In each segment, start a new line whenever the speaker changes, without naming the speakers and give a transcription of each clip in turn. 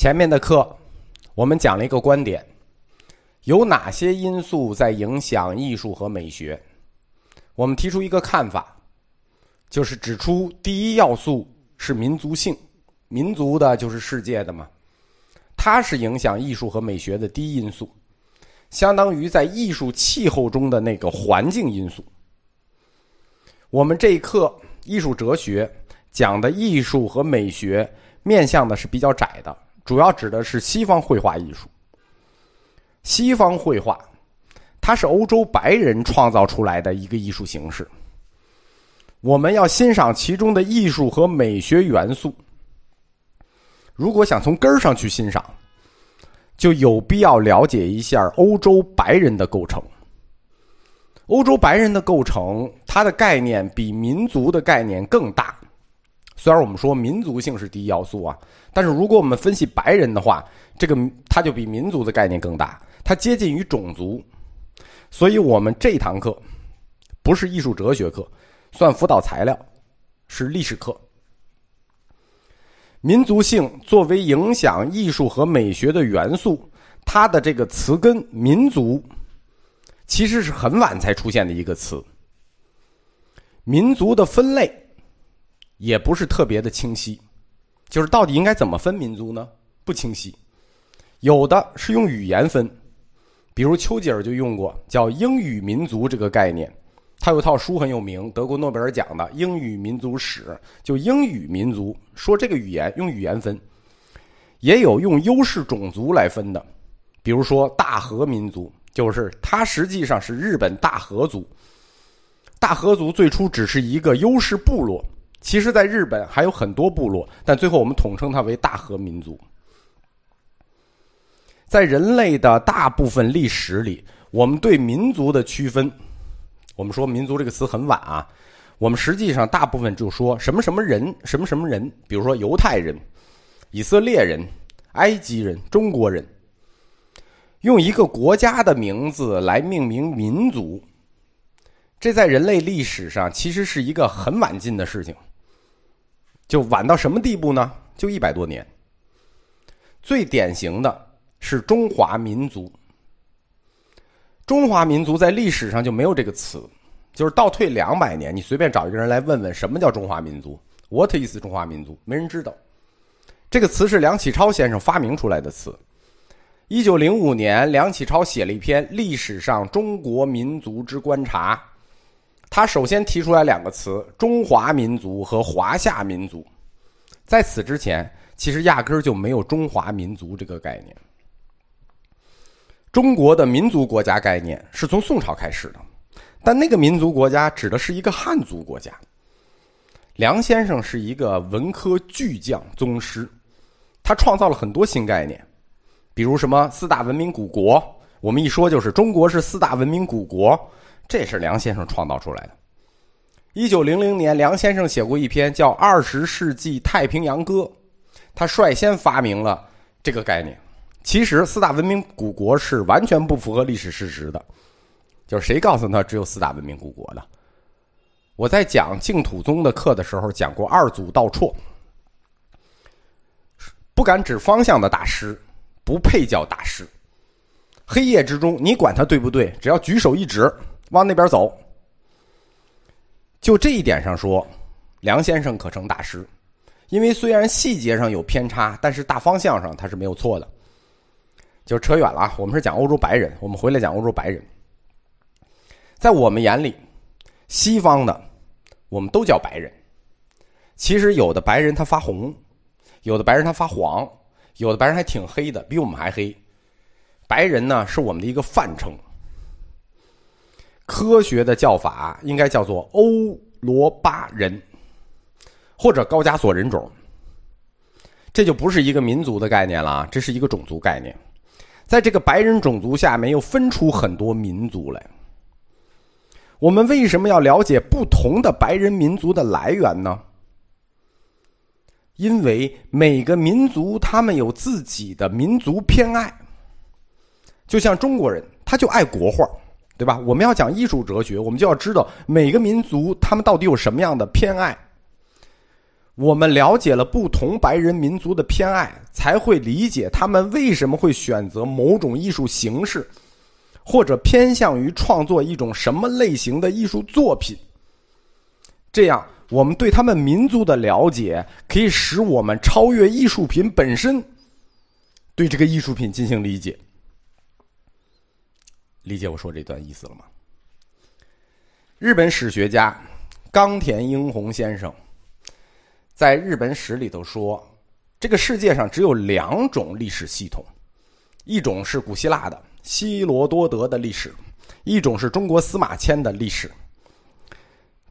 前面的课，我们讲了一个观点：有哪些因素在影响艺术和美学？我们提出一个看法，就是指出第一要素是民族性，民族的就是世界的嘛，它是影响艺术和美学的第一因素，相当于在艺术气候中的那个环境因素。我们这一课艺术哲学讲的艺术和美学面向的是比较窄的。主要指的是西方绘画艺术。西方绘画，它是欧洲白人创造出来的一个艺术形式。我们要欣赏其中的艺术和美学元素。如果想从根儿上去欣赏，就有必要了解一下欧洲白人的构成。欧洲白人的构成，它的概念比民族的概念更大。虽然我们说民族性是第一要素啊，但是如果我们分析白人的话，这个它就比民族的概念更大，它接近于种族。所以我们这堂课不是艺术哲学课，算辅导材料，是历史课。民族性作为影响艺术和美学的元素，它的这个词根“民族”其实是很晚才出现的一个词。民族的分类。也不是特别的清晰，就是到底应该怎么分民族呢？不清晰。有的是用语言分，比如丘吉尔就用过叫“英语民族”这个概念，他有套书很有名，德国诺贝尔奖的《英语民族史》，就英语民族说这个语言用语言分。也有用优势种族来分的，比如说大和民族，就是它实际上是日本大和族。大和族最初只是一个优势部落。其实，在日本还有很多部落，但最后我们统称它为大和民族。在人类的大部分历史里，我们对民族的区分，我们说“民族”这个词很晚啊。我们实际上大部分就说什么什么人，什么什么人，比如说犹太人、以色列人、埃及人、中国人，用一个国家的名字来命名民族，这在人类历史上其实是一个很晚近的事情。就晚到什么地步呢？就一百多年。最典型的是中华民族。中华民族在历史上就没有这个词，就是倒退两百年，你随便找一个人来问问什么叫中华民族，What is 中华民族？没人知道。这个词是梁启超先生发明出来的词。一九零五年，梁启超写了一篇《历史上中国民族之观察》。他首先提出来两个词：中华民族和华夏民族。在此之前，其实压根儿就没有中华民族这个概念。中国的民族国家概念是从宋朝开始的，但那个民族国家指的是一个汉族国家。梁先生是一个文科巨匠宗师，他创造了很多新概念，比如什么四大文明古国。我们一说就是中国是四大文明古国。这是梁先生创造出来的。一九零零年，梁先生写过一篇叫《二十世纪太平洋歌》，他率先发明了这个概念。其实四大文明古国是完全不符合历史事实的，就是谁告诉他只有四大文明古国的？我在讲净土宗的课的时候讲过二祖道绰，不敢指方向的大师，不配叫大师。黑夜之中，你管他对不对？只要举手一指。往那边走，就这一点上说，梁先生可成大师，因为虽然细节上有偏差，但是大方向上他是没有错的。就扯远了啊，我们是讲欧洲白人，我们回来讲欧洲白人。在我们眼里，西方的我们都叫白人，其实有的白人他发红，有的白人他发黄，有的白人还挺黑的，比我们还黑。白人呢，是我们的一个泛称。科学的叫法应该叫做欧罗巴人，或者高加索人种。这就不是一个民族的概念了啊，这是一个种族概念。在这个白人种族下面又分出很多民族来。我们为什么要了解不同的白人民族的来源呢？因为每个民族他们有自己的民族偏爱。就像中国人，他就爱国画。对吧？我们要讲艺术哲学，我们就要知道每个民族他们到底有什么样的偏爱。我们了解了不同白人民族的偏爱，才会理解他们为什么会选择某种艺术形式，或者偏向于创作一种什么类型的艺术作品。这样，我们对他们民族的了解，可以使我们超越艺术品本身，对这个艺术品进行理解。理解我说这段意思了吗？日本史学家冈田英弘先生。在日本史里头说，这个世界上只有两种历史系统，一种是古希腊的希罗多德的历史，一种是中国司马迁的历史。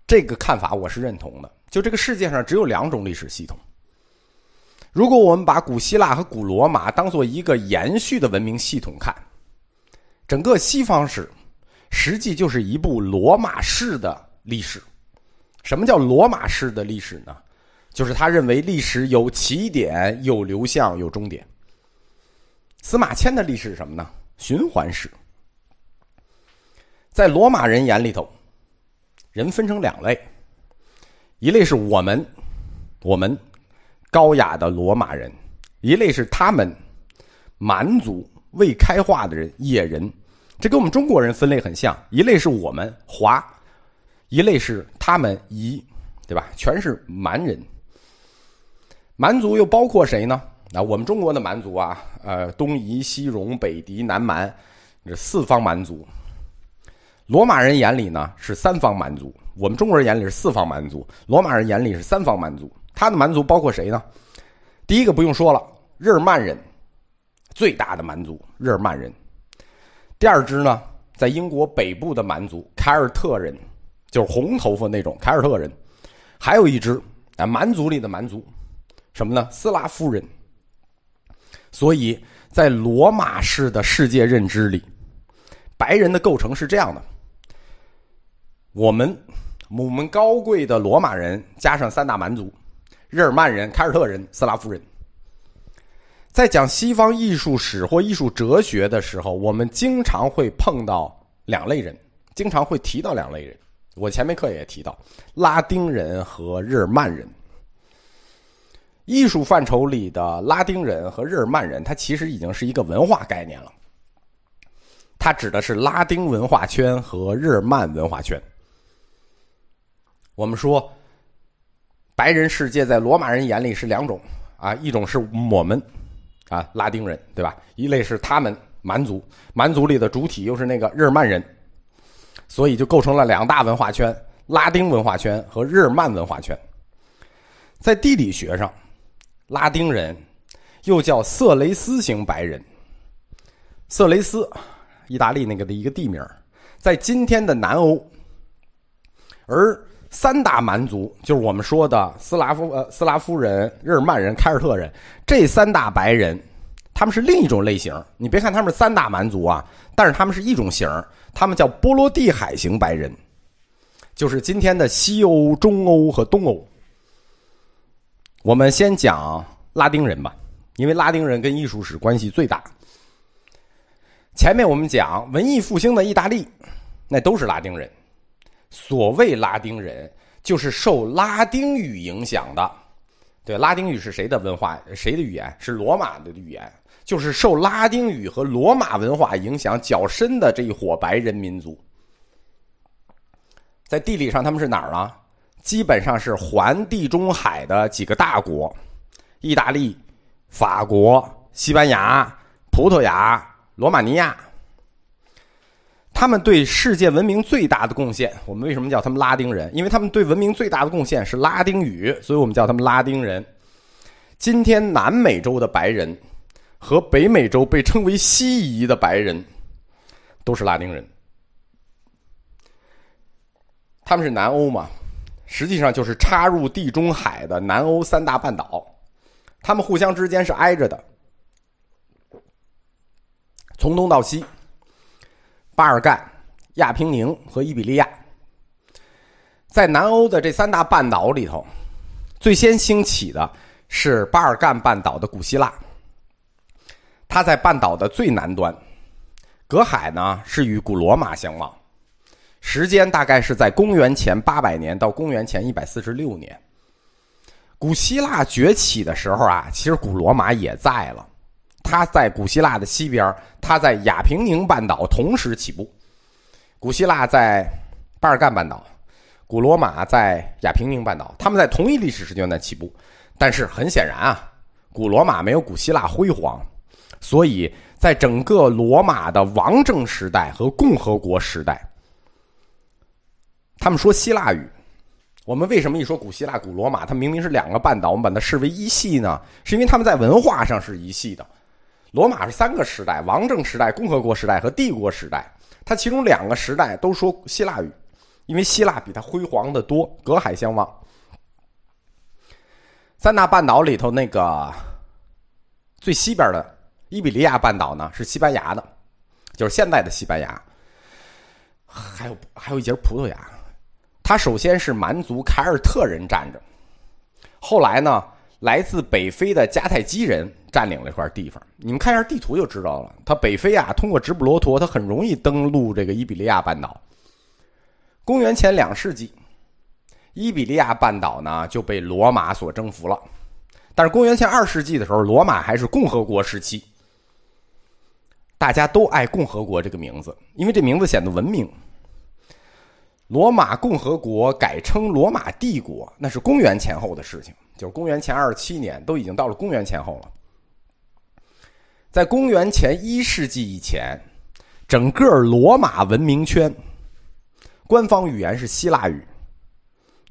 这个看法我是认同的。就这个世界上只有两种历史系统。如果我们把古希腊和古罗马当做一个延续的文明系统看，整个西方史实际就是一部罗马式的历史。什么叫罗马式的历史呢？就是他认为历史有起点、有流向、有终点。司马迁的历史是什么呢？循环史。在罗马人眼里头，人分成两类，一类是我们，我们高雅的罗马人；一类是他们蛮族、未开化的人、野人。这跟我们中国人分类很像，一类是我们华，一类是他们夷，对吧？全是蛮人。蛮族又包括谁呢？啊，我们中国的蛮族啊，呃，东夷、西戎、北狄、南蛮，这四方蛮族。罗马人眼里呢是三方蛮族，我们中国人眼里是四方蛮族，罗马人眼里是三方蛮族。他的蛮族包括谁呢？第一个不用说了，日耳曼人，最大的蛮族，日耳曼人。第二支呢，在英国北部的蛮族凯尔特人，就是红头发那种凯尔特人。还有一支啊，蛮族里的蛮族。什么呢？斯拉夫人。所以在罗马式的世界认知里，白人的构成是这样的：我们我们高贵的罗马人加上三大蛮族，日耳曼人、凯尔特人、斯拉夫人。在讲西方艺术史或艺术哲学的时候，我们经常会碰到两类人，经常会提到两类人。我前面课也提到拉丁人和日耳曼人。艺术范畴里的拉丁人和日耳曼人，它其实已经是一个文化概念了。它指的是拉丁文化圈和日耳曼文化圈。我们说，白人世界在罗马人眼里是两种啊，一种是我们啊，拉丁人，对吧？一类是他们蛮族，蛮族里的主体又是那个日耳曼人，所以就构成了两大文化圈：拉丁文化圈和日耳曼文化圈。在地理学上。拉丁人又叫色雷斯型白人，色雷斯，意大利那个的一个地名，在今天的南欧。而三大蛮族就是我们说的斯拉夫呃斯拉夫人、日耳曼人、凯尔特人，这三大白人，他们是另一种类型。你别看他们是三大蛮族啊，但是他们是一种型，他们叫波罗的海型白人，就是今天的西欧、中欧和东欧。我们先讲拉丁人吧，因为拉丁人跟艺术史关系最大。前面我们讲文艺复兴的意大利，那都是拉丁人。所谓拉丁人，就是受拉丁语影响的。对，拉丁语是谁的文化？谁的语言？是罗马的语言，就是受拉丁语和罗马文化影响较深的这一伙白人民族。在地理上，他们是哪儿啊？基本上是环地中海的几个大国：意大利、法国、西班牙、葡萄牙、罗马尼亚。他们对世界文明最大的贡献，我们为什么叫他们拉丁人？因为他们对文明最大的贡献是拉丁语，所以我们叫他们拉丁人。今天南美洲的白人和北美洲被称为西夷的白人，都是拉丁人。他们是南欧嘛？实际上就是插入地中海的南欧三大半岛，他们互相之间是挨着的。从东到西，巴尔干、亚平宁和伊比利亚，在南欧的这三大半岛里头，最先兴起的是巴尔干半岛的古希腊。它在半岛的最南端，隔海呢是与古罗马相望。时间大概是在公元前八百年到公元前一百四十六年。古希腊崛起的时候啊，其实古罗马也在了。它在古希腊的西边，它在亚平宁半岛同时起步。古希腊在巴尔干半岛，古罗马在亚平宁半岛，他们在同一历史时间段起步。但是很显然啊，古罗马没有古希腊辉煌，所以在整个罗马的王政时代和共和国时代，他们说希腊语。我们为什么一说古希腊、古罗马，它明明是两个半岛，我们把它视为一系呢？是因为他们在文化上是一系的。罗马是三个时代：王政时代、共和国时代和帝国时代。它其中两个时代都说希腊语，因为希腊比它辉煌的多，隔海相望。三大半岛里头，那个最西边的伊比利亚半岛呢，是西班牙的，就是现在的西班牙。还有还有一节葡萄牙。它首先是蛮族凯尔特人占着，后来呢，来自北非的迦太基人占领了一块地方。你们看一下地图就知道了。他北非啊，通过直布罗陀，他很容易登陆这个伊比利亚半岛。公元前两世纪，伊比利亚半岛呢就被罗马所征服了。但是公元前二世纪的时候，罗马还是共和国时期，大家都爱共和国这个名字，因为这名字显得文明。罗马共和国改称罗马帝国，那是公元前后的事情，就是公元前二十七年，都已经到了公元前后了。在公元前一世纪以前，整个罗马文明圈官方语言是希腊语，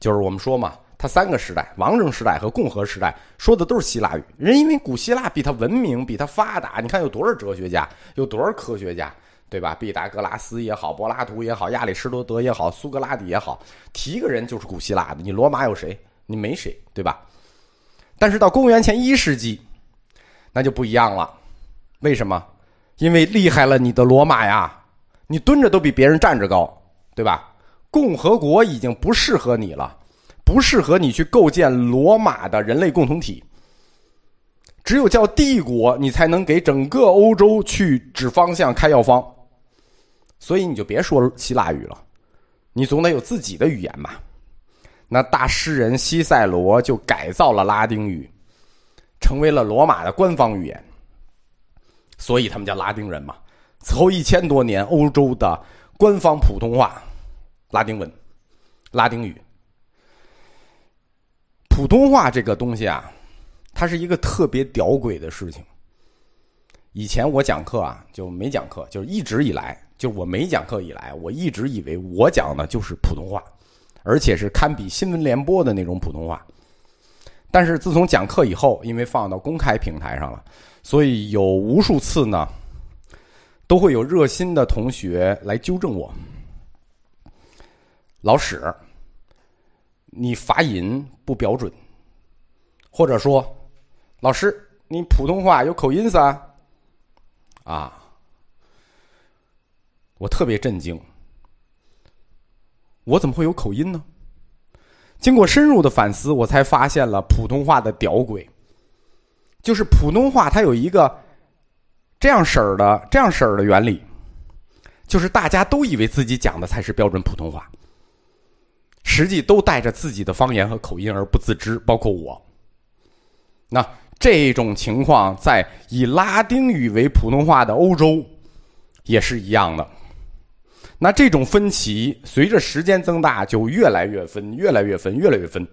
就是我们说嘛，它三个时代：王政时代和共和时代，说的都是希腊语。人因为古希腊比它文明，比它发达，你看有多少哲学家，有多少科学家。对吧？毕达哥拉斯也好，柏拉图也好，亚里士多德也好，苏格拉底也好，提一个人就是古希腊的。你罗马有谁？你没谁，对吧？但是到公元前一世纪，那就不一样了。为什么？因为厉害了你的罗马呀！你蹲着都比别人站着高，对吧？共和国已经不适合你了，不适合你去构建罗马的人类共同体。只有叫帝国，你才能给整个欧洲去指方向、开药方。所以你就别说希腊语了，你总得有自己的语言吧？那大诗人西塞罗就改造了拉丁语，成为了罗马的官方语言。所以他们叫拉丁人嘛。此后一千多年，欧洲的官方普通话，拉丁文，拉丁语。普通话这个东西啊，它是一个特别屌诡的事情。以前我讲课啊，就没讲课，就是一直以来。就我没讲课以来，我一直以为我讲的就是普通话，而且是堪比新闻联播的那种普通话。但是自从讲课以后，因为放到公开平台上了，所以有无数次呢，都会有热心的同学来纠正我。老史，你发音不标准，或者说，老师你普通话有口音噻，啊。我特别震惊，我怎么会有口音呢？经过深入的反思，我才发现了普通话的屌诡，就是普通话它有一个这样式儿的这样式儿的原理，就是大家都以为自己讲的才是标准普通话，实际都带着自己的方言和口音而不自知，包括我。那这种情况在以拉丁语为普通话的欧洲也是一样的。那这种分歧随着时间增大，就越来越分，越来越分，越来越分。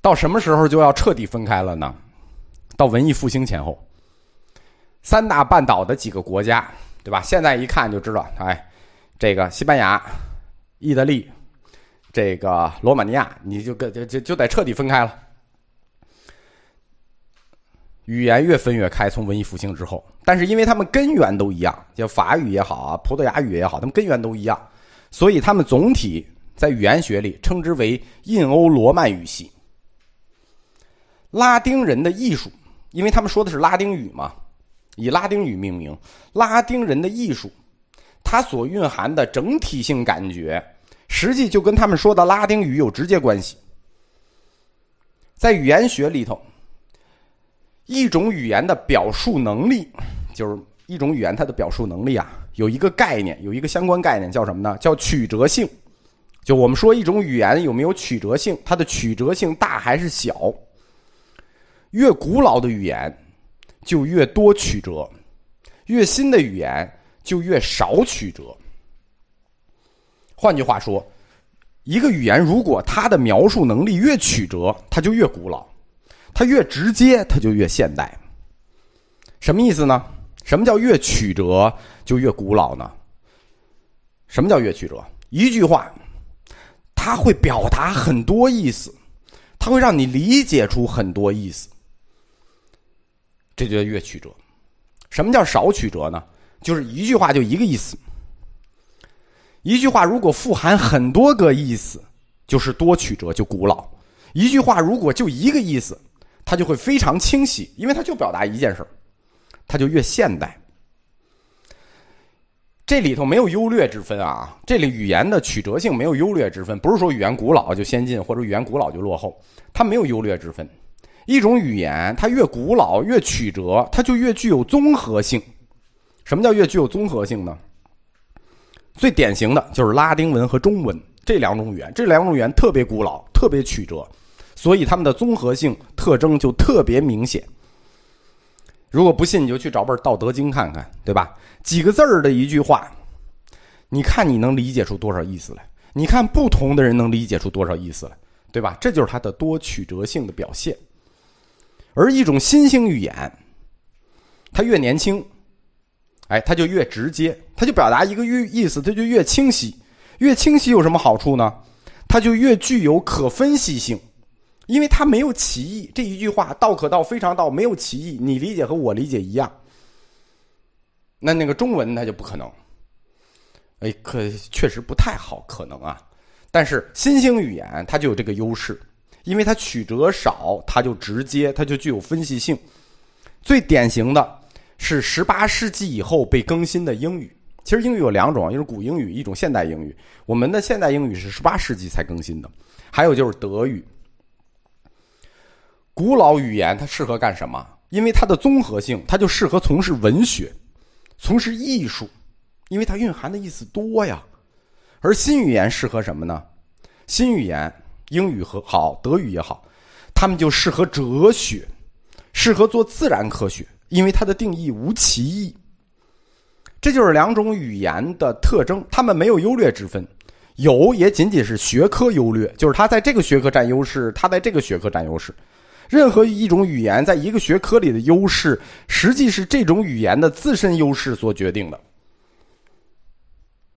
到什么时候就要彻底分开了呢？到文艺复兴前后，三大半岛的几个国家，对吧？现在一看就知道，哎，这个西班牙、意大利、这个罗马尼亚，你就跟就就就得彻底分开了。语言越分越开，从文艺复兴之后，但是因为他们根源都一样，叫法语也好啊，葡萄牙语也好，他们根源都一样，所以他们总体在语言学里称之为印欧罗曼语系。拉丁人的艺术，因为他们说的是拉丁语嘛，以拉丁语命名，拉丁人的艺术，它所蕴含的整体性感觉，实际就跟他们说的拉丁语有直接关系，在语言学里头。一种语言的表述能力，就是一种语言它的表述能力啊，有一个概念，有一个相关概念叫什么呢？叫曲折性，就我们说一种语言有没有曲折性，它的曲折性大还是小？越古老的语言就越多曲折，越新的语言就越少曲折。换句话说，一个语言如果它的描述能力越曲折，它就越古老；它越直接，它就越现代。什么意思呢？什么叫越曲折就越古老呢？什么叫越曲折？一句话，它会表达很多意思，它会让你理解出很多意思，这就叫越曲折。什么叫少曲折呢？就是一句话就一个意思。一句话如果富含很多个意思，就是多曲折，就古老；一句话如果就一个意思，它就会非常清晰，因为它就表达一件事儿它就越现代。这里头没有优劣之分啊，这里语言的曲折性没有优劣之分，不是说语言古老就先进，或者语言古老就落后，它没有优劣之分。一种语言它越古老越曲折，它就越具有综合性。什么叫越具有综合性呢？最典型的就是拉丁文和中文这两种语言，这两种语言特别古老，特别曲折，所以它们的综合性特征就特别明显。如果不信，你就去找本《道德经》看看，对吧？几个字儿的一句话，你看你能理解出多少意思来？你看不同的人能理解出多少意思来，对吧？这就是它的多曲折性的表现。而一种新兴语言，它越年轻，哎，它就越直接，它就表达一个意意思，它就越清晰。越清晰有什么好处呢？它就越具有可分析性。因为它没有歧义，这一句话“道可道，非常道”，没有歧义，你理解和我理解一样。那那个中文它就不可能，哎，可确实不太好，可能啊。但是新兴语言它就有这个优势，因为它曲折少，它就直接，它就具有分析性。最典型的是十八世纪以后被更新的英语。其实英语有两种，一种古英语，一种现代英语。我们的现代英语是十八世纪才更新的，还有就是德语。古老语言它适合干什么？因为它的综合性，它就适合从事文学、从事艺术，因为它蕴含的意思多呀。而新语言适合什么呢？新语言，英语和好，德语也好，他们就适合哲学，适合做自然科学，因为它的定义无歧义。这就是两种语言的特征，它们没有优劣之分，有也仅仅是学科优劣，就是它在这个学科占优势，它在这个学科占优势。任何一种语言在一个学科里的优势，实际是这种语言的自身优势所决定的。